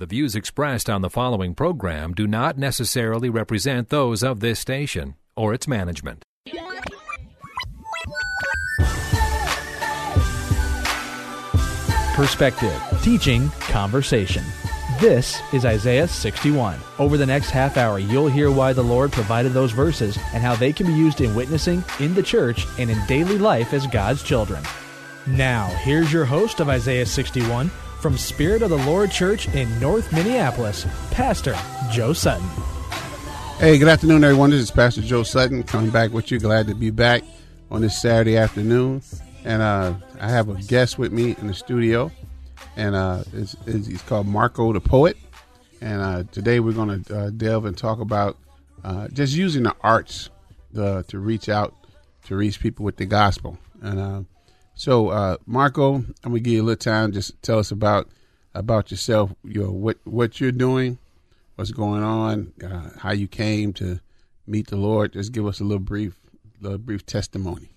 The views expressed on the following program do not necessarily represent those of this station or its management. Perspective, teaching, conversation. This is Isaiah 61. Over the next half hour, you'll hear why the Lord provided those verses and how they can be used in witnessing, in the church, and in daily life as God's children. Now, here's your host of Isaiah 61 from Spirit of the Lord Church in North Minneapolis, Pastor Joe Sutton. Hey, good afternoon, everyone. This is Pastor Joe Sutton coming back with you. Glad to be back on this Saturday afternoon. And uh, I have a guest with me in the studio, and uh, it's, it's, he's called Marco the Poet. And uh, today we're going to uh, delve and talk about uh, just using the arts uh, to reach out to reach people with the gospel. And so, uh, Marco, I'm gonna give you a little time. Just tell us about about yourself. You know what what you're doing, what's going on, uh, how you came to meet the Lord. Just give us a little brief, little brief testimony.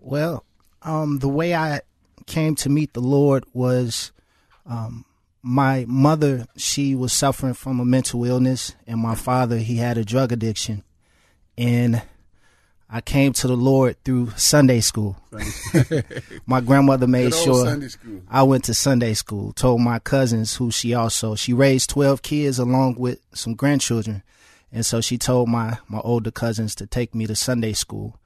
Well, um, the way I came to meet the Lord was um, my mother. She was suffering from a mental illness, and my father he had a drug addiction, and I came to the Lord through Sunday school. my grandmother made sure I went to Sunday school. Told my cousins who she also she raised twelve kids along with some grandchildren, and so she told my my older cousins to take me to Sunday school.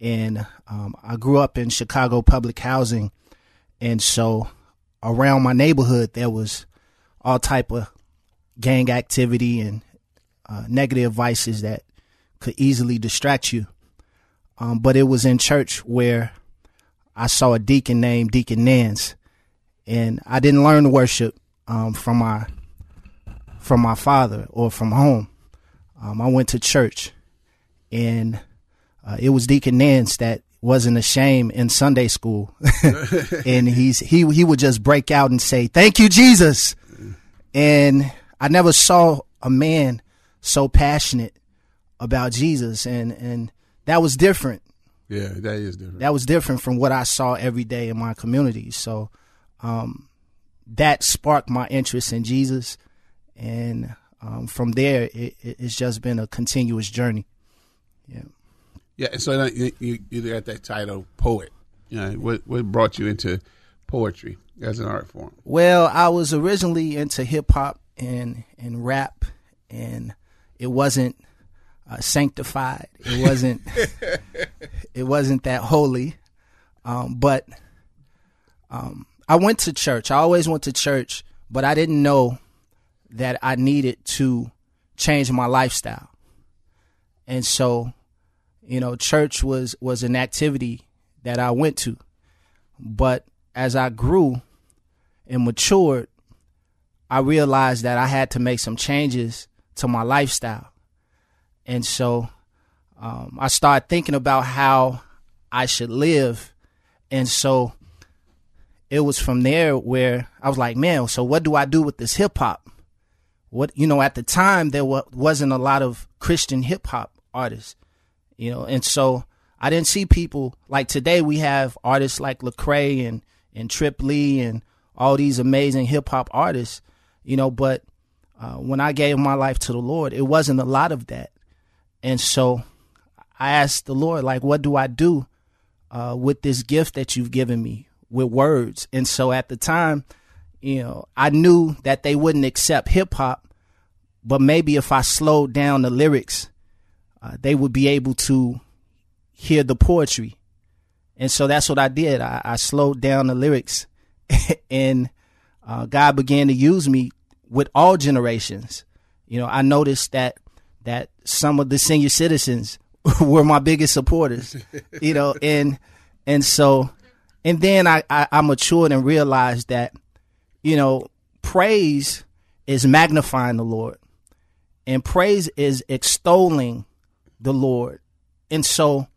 And um, I grew up in Chicago public housing, and so around my neighborhood there was all type of gang activity and uh, negative vices that could easily distract you. Um, but it was in church where I saw a deacon named Deacon Nance, and I didn't learn worship um, from my from my father or from home. Um, I went to church, and uh, it was Deacon Nance that wasn't ashamed in Sunday school, and he's he he would just break out and say, "Thank you, Jesus," and I never saw a man so passionate about Jesus, and and that was different Yeah, that is different. that was different from what I saw every day in my community. So um, that sparked my interest in Jesus, and um, from there, it, it, it's just been a continuous journey. Yeah. yeah, so you, you you got that title, poet. You know, what what brought you into poetry as an art form? Well, I was originally into hip hop and and rap, and it wasn't uh, sanctified. It wasn't. it wasn't that holy, um, but um, I went to church. I always went to church, but I didn't know that I needed to change my lifestyle, and so, you know, church was was an activity that I went to, but as I grew and matured, I realized that I had to make some changes to my lifestyle. And so um, I started thinking about how I should live. And so it was from there where I was like, man, so what do I do with this hip hop? What, you know, at the time, there wa- wasn't a lot of Christian hip hop artists, you know, and so I didn't see people like today we have artists like Lecrae and, and Trip Lee and all these amazing hip hop artists, you know, but uh, when I gave my life to the Lord, it wasn't a lot of that. And so I asked the Lord, like, what do I do uh, with this gift that you've given me with words? And so at the time, you know, I knew that they wouldn't accept hip hop, but maybe if I slowed down the lyrics, uh, they would be able to hear the poetry. And so that's what I did. I, I slowed down the lyrics, and uh, God began to use me with all generations. You know, I noticed that that some of the senior citizens were my biggest supporters. You know, and and so and then I, I, I matured and realized that, you know, praise is magnifying the Lord, and praise is extolling the Lord. And so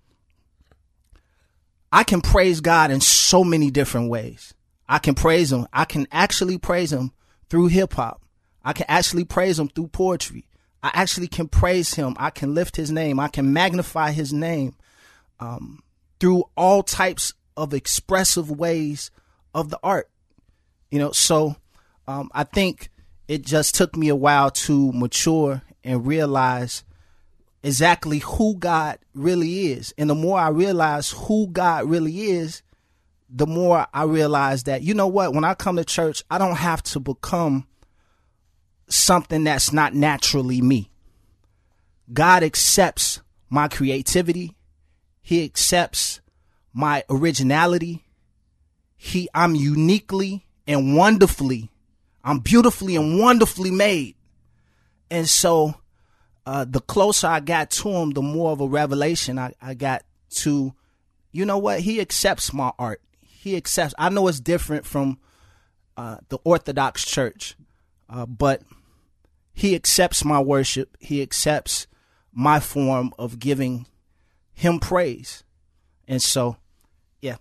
I can praise God in so many different ways. I can praise Him. I can actually praise Him through hip hop. I can actually praise Him through poetry. I actually can praise Him. I can lift His name. I can magnify His name um, through all types of expressive ways of the art. You know, so um, I think it just took me a while to mature and realize exactly who God really is. And the more I realize who God really is, the more I realize that, you know what, when I come to church, I don't have to become something that's not naturally me. God accepts my creativity. He accepts my originality. He I'm uniquely and wonderfully, I'm beautifully and wonderfully made. And so uh, the closer I got to him, the more of a revelation I, I got to, you know what? He accepts my art. He accepts. I know it's different from uh, the Orthodox Church, uh, but he accepts my worship. He accepts my form of giving him praise. And so, yeah.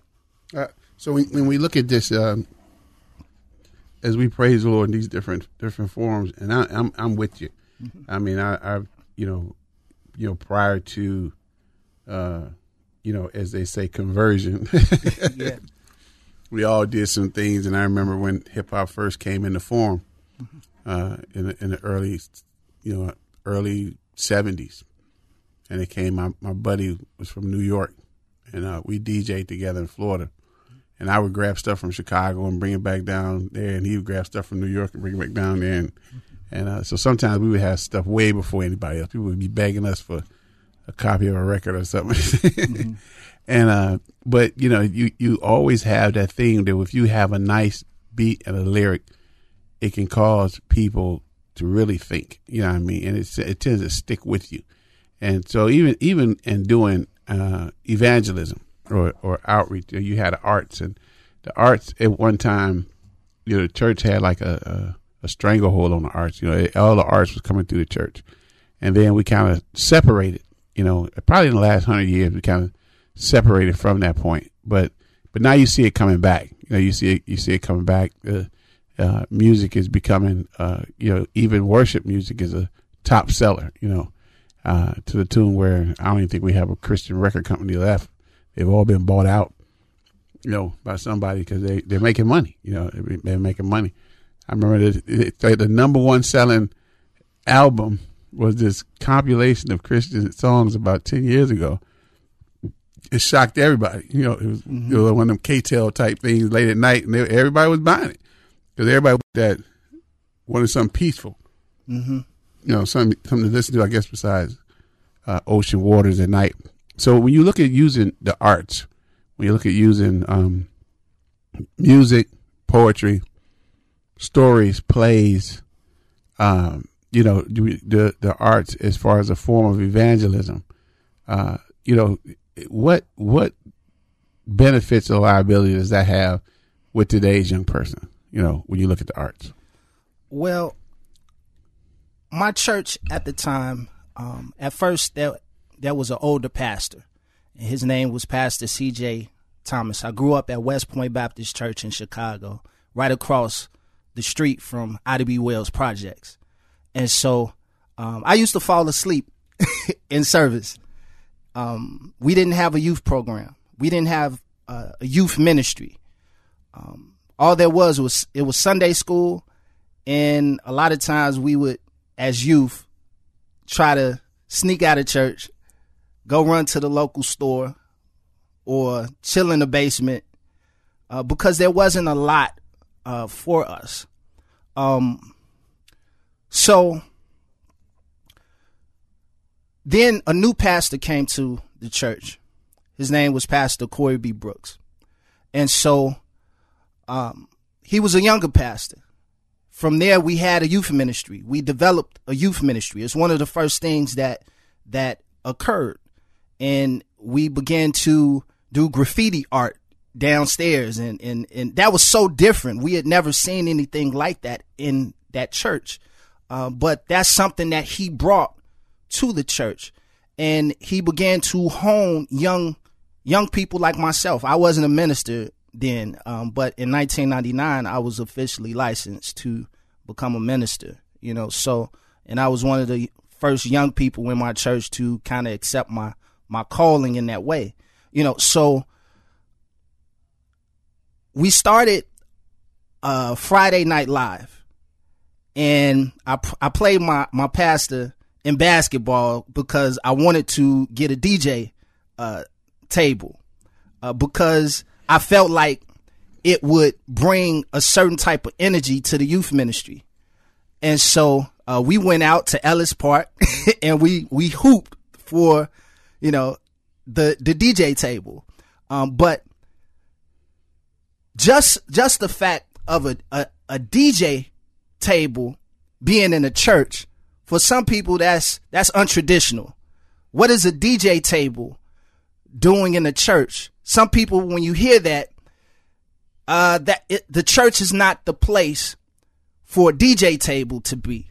Uh, so when, when, we look at this, um, as we praise the Lord in these different different forms, and I, am I'm, I'm with you. Mm-hmm. I mean, I, I you know, you know, prior to, uh, you know, as they say, conversion. yeah. We all did some things, and I remember when hip hop first came into form. Uh, in the, in the early, you know, early seventies, and it came. My my buddy was from New York, and uh, we DJed together in Florida. And I would grab stuff from Chicago and bring it back down there, and he would grab stuff from New York and bring it back down there. And, and uh, so sometimes we would have stuff way before anybody else. People would be begging us for a copy of a record or something. mm-hmm. And uh, but you know, you you always have that thing that if you have a nice beat and a lyric, it can cause people to really think. You know what I mean? And it it tends to stick with you. And so even even in doing uh, evangelism or or outreach, you had arts and the arts at one time, you know, the church had like a, a, a stranglehold on the arts. You know, all the arts was coming through the church, and then we kind of separated. You know, probably in the last hundred years, we kind of separated from that point. But but now you see it coming back. You know, you see it, you see it coming back. Uh, uh, music is becoming, uh, you know, even worship music is a top seller. You know, uh, to the tune where I don't even think we have a Christian record company left. They've all been bought out, you know, by somebody because they they're making money. You know, they're making money. I remember the, the number one selling album was this compilation of Christian songs about ten years ago. It shocked everybody. You know, it was, mm-hmm. it was one of them K-tel type things late at night, and they, everybody was buying it because everybody that wanted something peaceful. Mm-hmm you know, something something to listen to, I guess, besides uh, ocean waters at night. So when you look at using the arts, when you look at using um, music, poetry, stories, plays, um, you know, the the arts as far as a form of evangelism, uh, you know, what what benefits or liability does that have with today's young person? You know, when you look at the arts. Well, my church at the time, um, at first there there was an older pastor, and his name was Pastor C.J. Thomas. I grew up at West Point Baptist Church in Chicago, right across the street from Ida B. Wells Projects, and so um, I used to fall asleep in service. Um, we didn't have a youth program. We didn't have uh, a youth ministry. Um, all there was was it was Sunday school, and a lot of times we would as youth try to sneak out of church, go run to the local store, or chill in the basement uh, because there wasn't a lot uh, for us. Um, so then a new pastor came to the church. His name was Pastor Corey B. Brooks. And so um, he was a younger pastor. From there, we had a youth ministry. We developed a youth ministry. It's one of the first things that that occurred, and we began to do graffiti art downstairs, and and and that was so different. We had never seen anything like that in that church. Uh, but that's something that he brought to the church, and he began to hone young young people like myself. I wasn't a minister then, um, but in 1999, I was officially licensed to become a minister. You know, so and I was one of the first young people in my church to kind of accept my my calling in that way. You know, so we started uh, Friday Night Live, and I I played my my pastor in basketball because I wanted to get a DJ uh, table uh, because I felt like it would bring a certain type of energy to the youth ministry, and so uh, we went out to Ellis Park and we we hooped for you know the the DJ table, um, but just just the fact of a, a, a DJ table being in a church for some people that's that's untraditional. What is a DJ table doing in the church? Some people when you hear that uh that it, the church is not the place for a DJ table to be.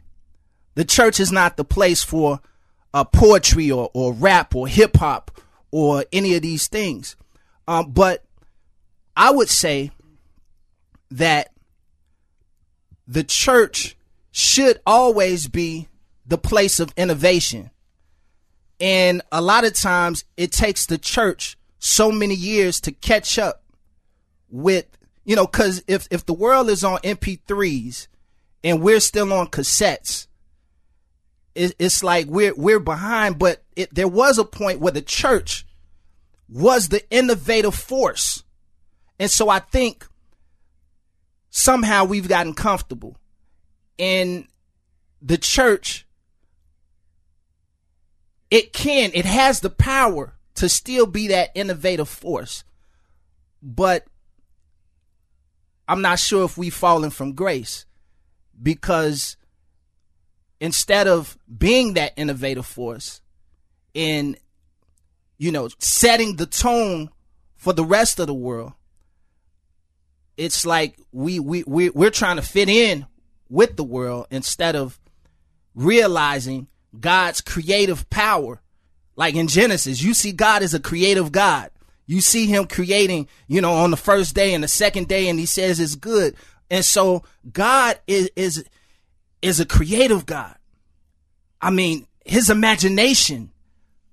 The church is not the place for uh, poetry or, or rap or hip hop or any of these things. Um, but I would say that the church should always be the place of innovation. And a lot of times it takes the church so many years to catch up with, you know, cause if, if the world is on MP3s and we're still on cassettes, it, it's like we're, we're behind, but it, there was a point where the church was the innovative force. And so I think somehow we've gotten comfortable. And the church, it can, it has the power to still be that innovative force. But I'm not sure if we've fallen from grace because instead of being that innovative force in, you know, setting the tone for the rest of the world, it's like we we we we're trying to fit in with the world instead of realizing God's creative power. Like in Genesis, you see God as a creative God. You see him creating, you know, on the first day and the second day and he says it's good. And so God is is is a creative God. I mean, his imagination,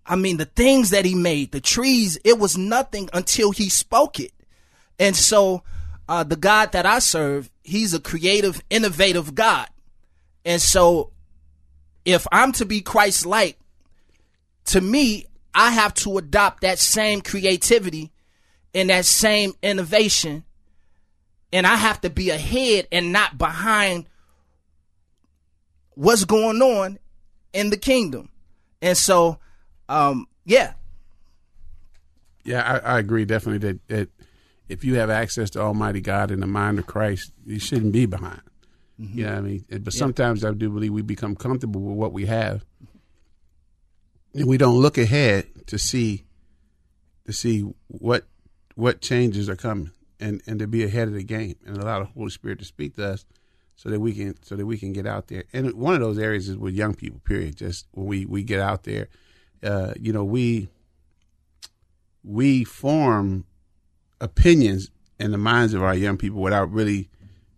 I mean, the things that he made, the trees, it was nothing until he spoke it. And so uh, the God that I serve, he's a creative, innovative God. And so if I'm to be Christ like, to me, I have to adopt that same creativity and that same innovation. And I have to be ahead and not behind what's going on in the kingdom. And so, um, yeah. Yeah, I, I agree definitely that, that if you have access to Almighty God in the mind of Christ, you shouldn't be behind. Mm-hmm. You know what I mean? But sometimes yeah. I do believe we become comfortable with what we have, and we don't look ahead to see to see what what changes are coming, and and to be ahead of the game, and allow the Holy Spirit to speak to us, so that we can so that we can get out there. And one of those areas is with young people. Period. Just when we we get out there, uh, you know, we we form opinions in the minds of our young people without really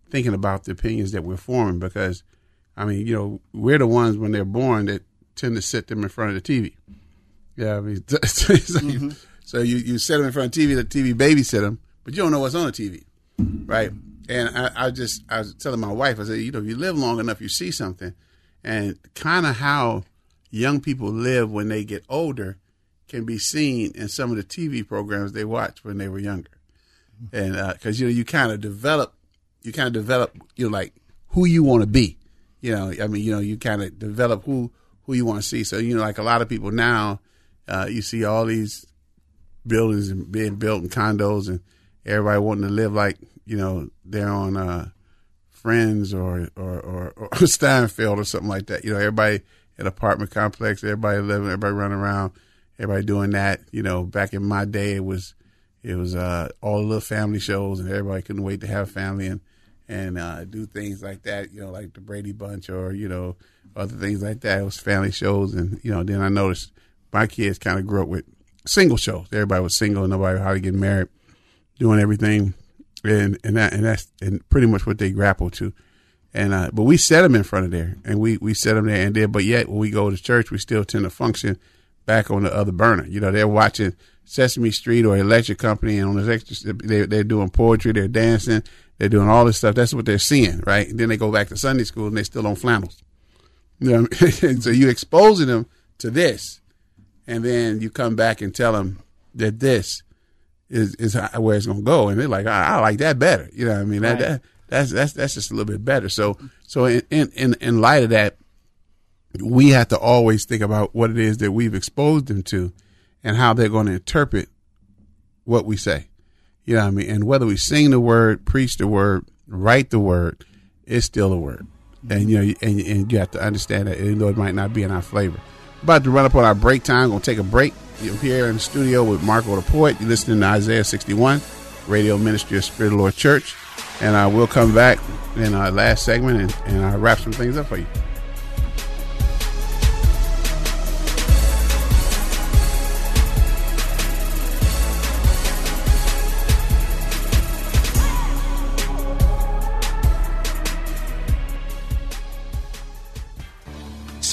thinking about the opinions that we're forming because I mean, you know, we're the ones when they're born that tend to sit them in front of the TV. Yeah, I mean, so, mm-hmm. so, you, you set them in front of TV, the TV babysit them, but you don't know what's on the TV, right? And I, I just, I was telling my wife, I said, you know, if you live long enough, you see something. And kind of how young people live when they get older can be seen in some of the TV programs they watched when they were younger and because uh, you know you kind of develop, you kind of develop, you know, like who you want to be. You know, I mean, you know, you kind of develop who who you want to see. So you know, like a lot of people now, uh, you see all these buildings being built in condos, and everybody wanting to live like you know they're on uh, Friends or or, or or Seinfeld or something like that. You know, everybody in apartment complex, everybody living, everybody running around, everybody doing that. You know, back in my day, it was it was uh, all the little family shows, and everybody couldn't wait to have family. And and uh, do things like that. You know, like the Brady Bunch or you know other things like that. It was family shows, and you know, then I noticed my kids kind of grew up with single shows. Everybody was single, and nobody how to get married, doing everything, and and that and that's and pretty much what they grapple to. And uh, but we set them in front of there, and we we set them there, and then but yet when we go to church, we still tend to function back on the other burner. You know, they're watching Sesame Street or Electric Company, and on the extra, they they're doing poetry, they're dancing, they're doing all this stuff. That's what they're seeing, right? And then they go back to Sunday school, and they still on flannels. You know, so you're exposing them to this, and then you come back and tell them that this is is where it's going to go, and they're like, I, I, like that better. You know, what I mean, right. that, that that's that's that's just a little bit better. So so in in in light of that, we have to always think about what it is that we've exposed them to, and how they're going to interpret what we say. You know what I mean? And whether we sing the word, preach the word, write the word, it's still a word. And you know, and, and you have to understand that even though it might not be in our flavor. About to run up on our break time. Gonna take a break. You're here in the studio with Marco Poet. You're listening to Isaiah 61, Radio Ministry of Spirit of the Lord Church. And uh, we'll come back in our last segment and, and uh, wrap some things up for you.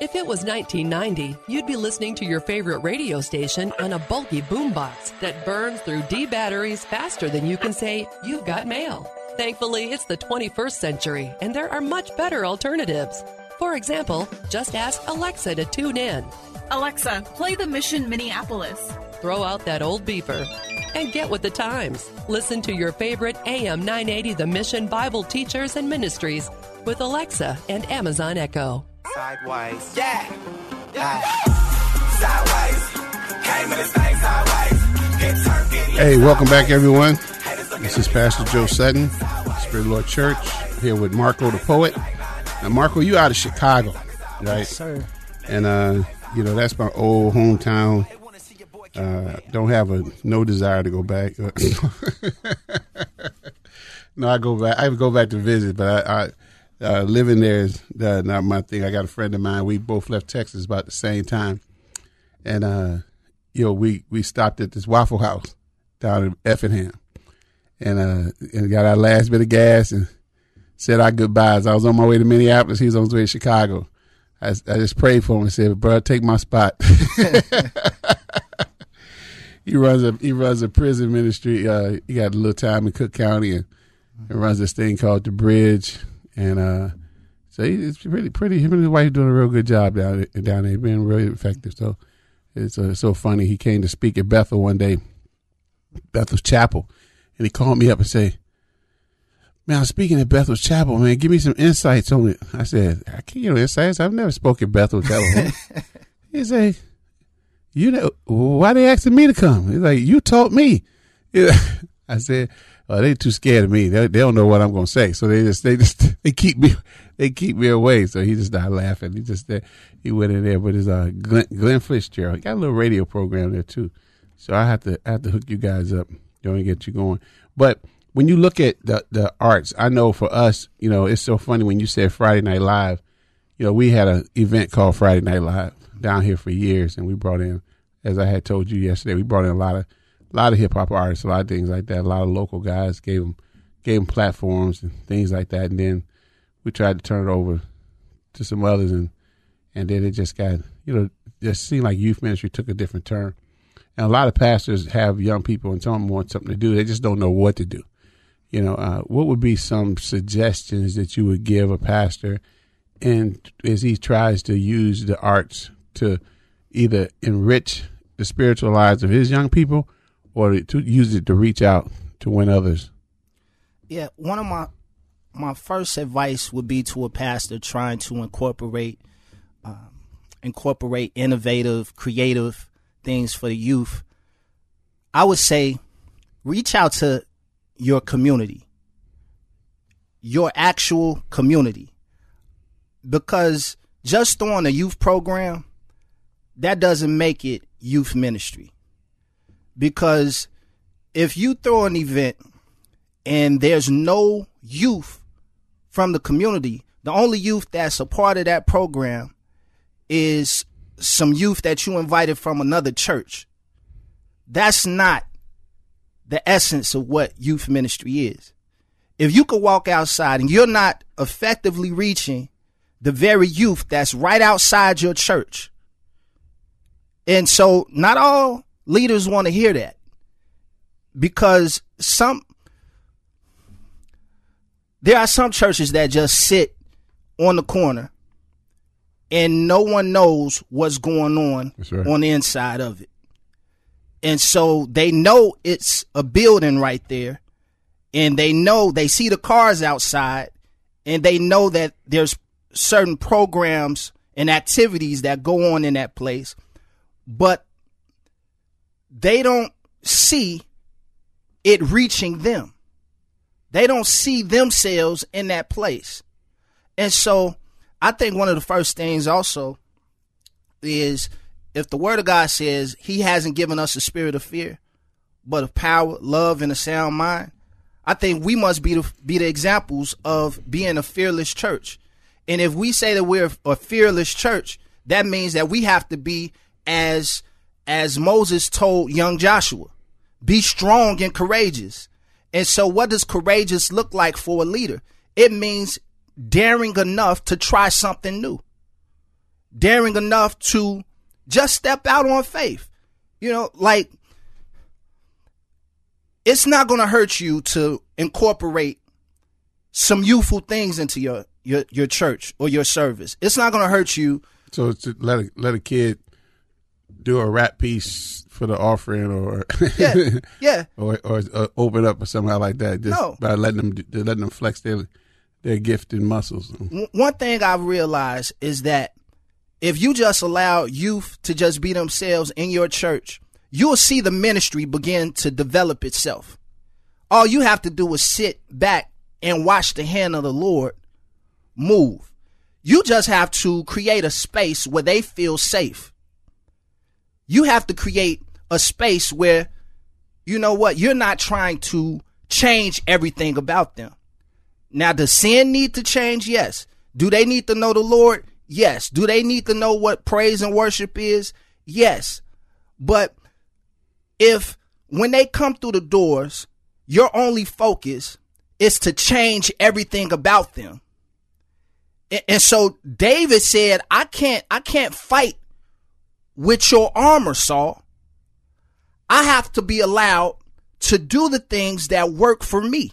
If it was 1990, you'd be listening to your favorite radio station on a bulky boombox that burns through D batteries faster than you can say, You've got mail. Thankfully, it's the 21st century, and there are much better alternatives. For example, just ask Alexa to tune in. Alexa, play the Mission Minneapolis. Throw out that old beeper and get with the times. Listen to your favorite AM 980 The Mission Bible Teachers and Ministries with Alexa and Amazon Echo sideways. Yeah. yeah. Sideways. Came in this thing sideways. Hey, welcome back, everyone. This is Pastor Joe Sutton, Spirit Lord Church, here with Marco the Poet. Now, Marco, you out of Chicago, right? Yes, sir. And, uh, you know, that's my old hometown. Uh, don't have a no desire to go back. no, I go back. I go back to visit, but I, I uh, living there is uh, not my thing. I got a friend of mine. We both left Texas about the same time, and uh, you know, we we stopped at this Waffle House down in Effingham, and uh, and got our last bit of gas and said our goodbyes. I was on my way to Minneapolis. He was on his way to Chicago. I, I just prayed for him and said, "Bro, take my spot." he runs a he runs a prison ministry. Uh, he got a little time in Cook County and, and runs this thing called the Bridge and uh, so it's pretty pretty. Him and his wife doing a real good job down down there, being really effective. So it's uh, so funny. He came to speak at Bethel one day, Bethel's Chapel, and he called me up and say, "Man, I'm speaking at Bethel's Chapel. Man, give me some insights on it." I said, "I can't give no insights. I've never spoken at Bethel Chapel." he said, "You know why they asking me to come?" He's like, "You taught me." I said, uh, they too scared of me. They, they don't know what I'm going to say, so they just they just they keep me they keep me away. So he just started laughing. He just he went in there with his uh Glenn, Glenn Fitzgerald. He got a little radio program there too. So I have to I have to hook you guys up, know, get you going. But when you look at the the arts, I know for us, you know, it's so funny when you said Friday Night Live. You know, we had an event called Friday Night Live down here for years, and we brought in, as I had told you yesterday, we brought in a lot of a lot of hip hop artists, a lot of things like that. A lot of local guys gave them gave them platforms and things like that, and then we tried to turn it over to some others, and and then it just got you know just seemed like youth ministry took a different turn. And a lot of pastors have young people, and some of them want something to do. They just don't know what to do. You know, uh, what would be some suggestions that you would give a pastor, and as he tries to use the arts to either enrich the spiritual lives of his young people or to use it to reach out to win others? Yeah, one of my my first advice would be to a pastor trying to incorporate um, incorporate innovative, creative things for the youth. I would say reach out to your community, your actual community, because just throwing a youth program that doesn't make it youth ministry. Because if you throw an event and there's no youth from the community, the only youth that's a part of that program is some youth that you invited from another church. That's not the essence of what youth ministry is. If you could walk outside and you're not effectively reaching the very youth that's right outside your church, and so not all leaders want to hear that because some there are some churches that just sit on the corner and no one knows what's going on right. on the inside of it. And so they know it's a building right there and they know they see the cars outside and they know that there's certain programs and activities that go on in that place but they don't see it reaching them. They don't see themselves in that place. And so I think one of the first things also is if the word of God says he hasn't given us a spirit of fear, but of power, love, and a sound mind, I think we must be the, be the examples of being a fearless church. And if we say that we're a fearless church, that means that we have to be as as Moses told young Joshua, be strong and courageous. And so what does courageous look like for a leader? It means daring enough to try something new. Daring enough to just step out on faith. You know, like it's not going to hurt you to incorporate some youthful things into your your your church or your service. It's not going to hurt you. So to let a, let a kid do a rap piece for the offering or yeah, yeah, or, or, or open up or somehow like that just no. by letting them letting them flex their their gifted muscles. One thing I've realized is that if you just allow youth to just be themselves in your church, you'll see the ministry begin to develop itself. All you have to do is sit back and watch the hand of the Lord move. You just have to create a space where they feel safe you have to create a space where, you know what, you're not trying to change everything about them. Now, does sin need to change? Yes. Do they need to know the Lord? Yes. Do they need to know what praise and worship is? Yes. But if when they come through the doors, your only focus is to change everything about them. And, so David said, I can't, I can't fight with your armor, Saul. I have to be allowed to do the things that work for me.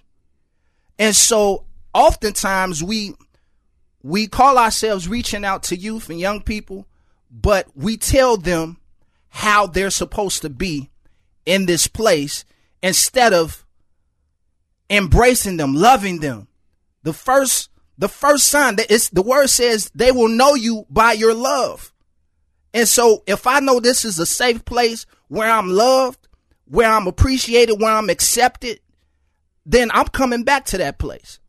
And so oftentimes we we call ourselves reaching out to youth and young people, but we tell them how they're supposed to be in this place instead of embracing them, loving them. The first the first sign that it's the word says they will know you by your love. And so if I know this is a safe place where I'm loved, where I'm appreciated, where I'm accepted, then I'm coming back to that place.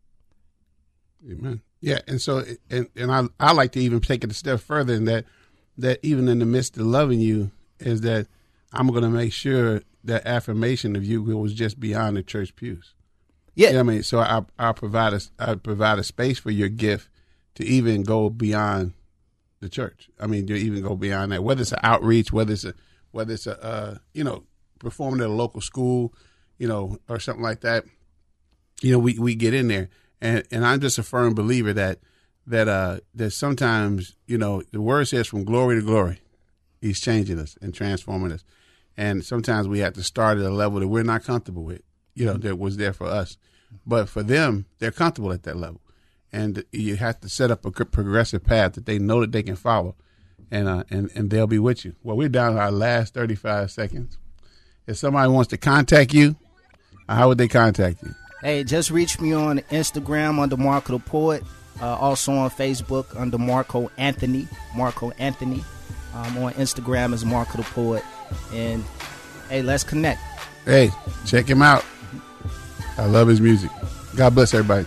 Amen. Yeah, and so and and I I like to even take it a step further in that that even in the midst of loving you is that I'm going to make sure that affirmation of you was just beyond the church pews. Yeah, you know I mean, so I I provide a I provide a space for your gift to even go beyond the church. I mean, you even go beyond that. Whether it's an outreach, whether it's a whether it's a uh, you know performing at a local school, you know, or something like that. You know, we we get in there, and and I'm just a firm believer that that uh that sometimes you know the word says from glory to glory, He's changing us and transforming us, and sometimes we have to start at a level that we're not comfortable with. You know, that was there for us, but for them, they're comfortable at that level and you have to set up a progressive path that they know that they can follow, and uh, and and they'll be with you. Well, we're down to our last thirty five seconds. If somebody wants to contact you, how would they contact you? Hey, just reach me on Instagram under Marco the Poet. Uh, also on Facebook under Marco Anthony. Marco Anthony. Um, on Instagram is Marco the Poet. And hey, let's connect. Hey, check him out. I love his music. God bless everybody.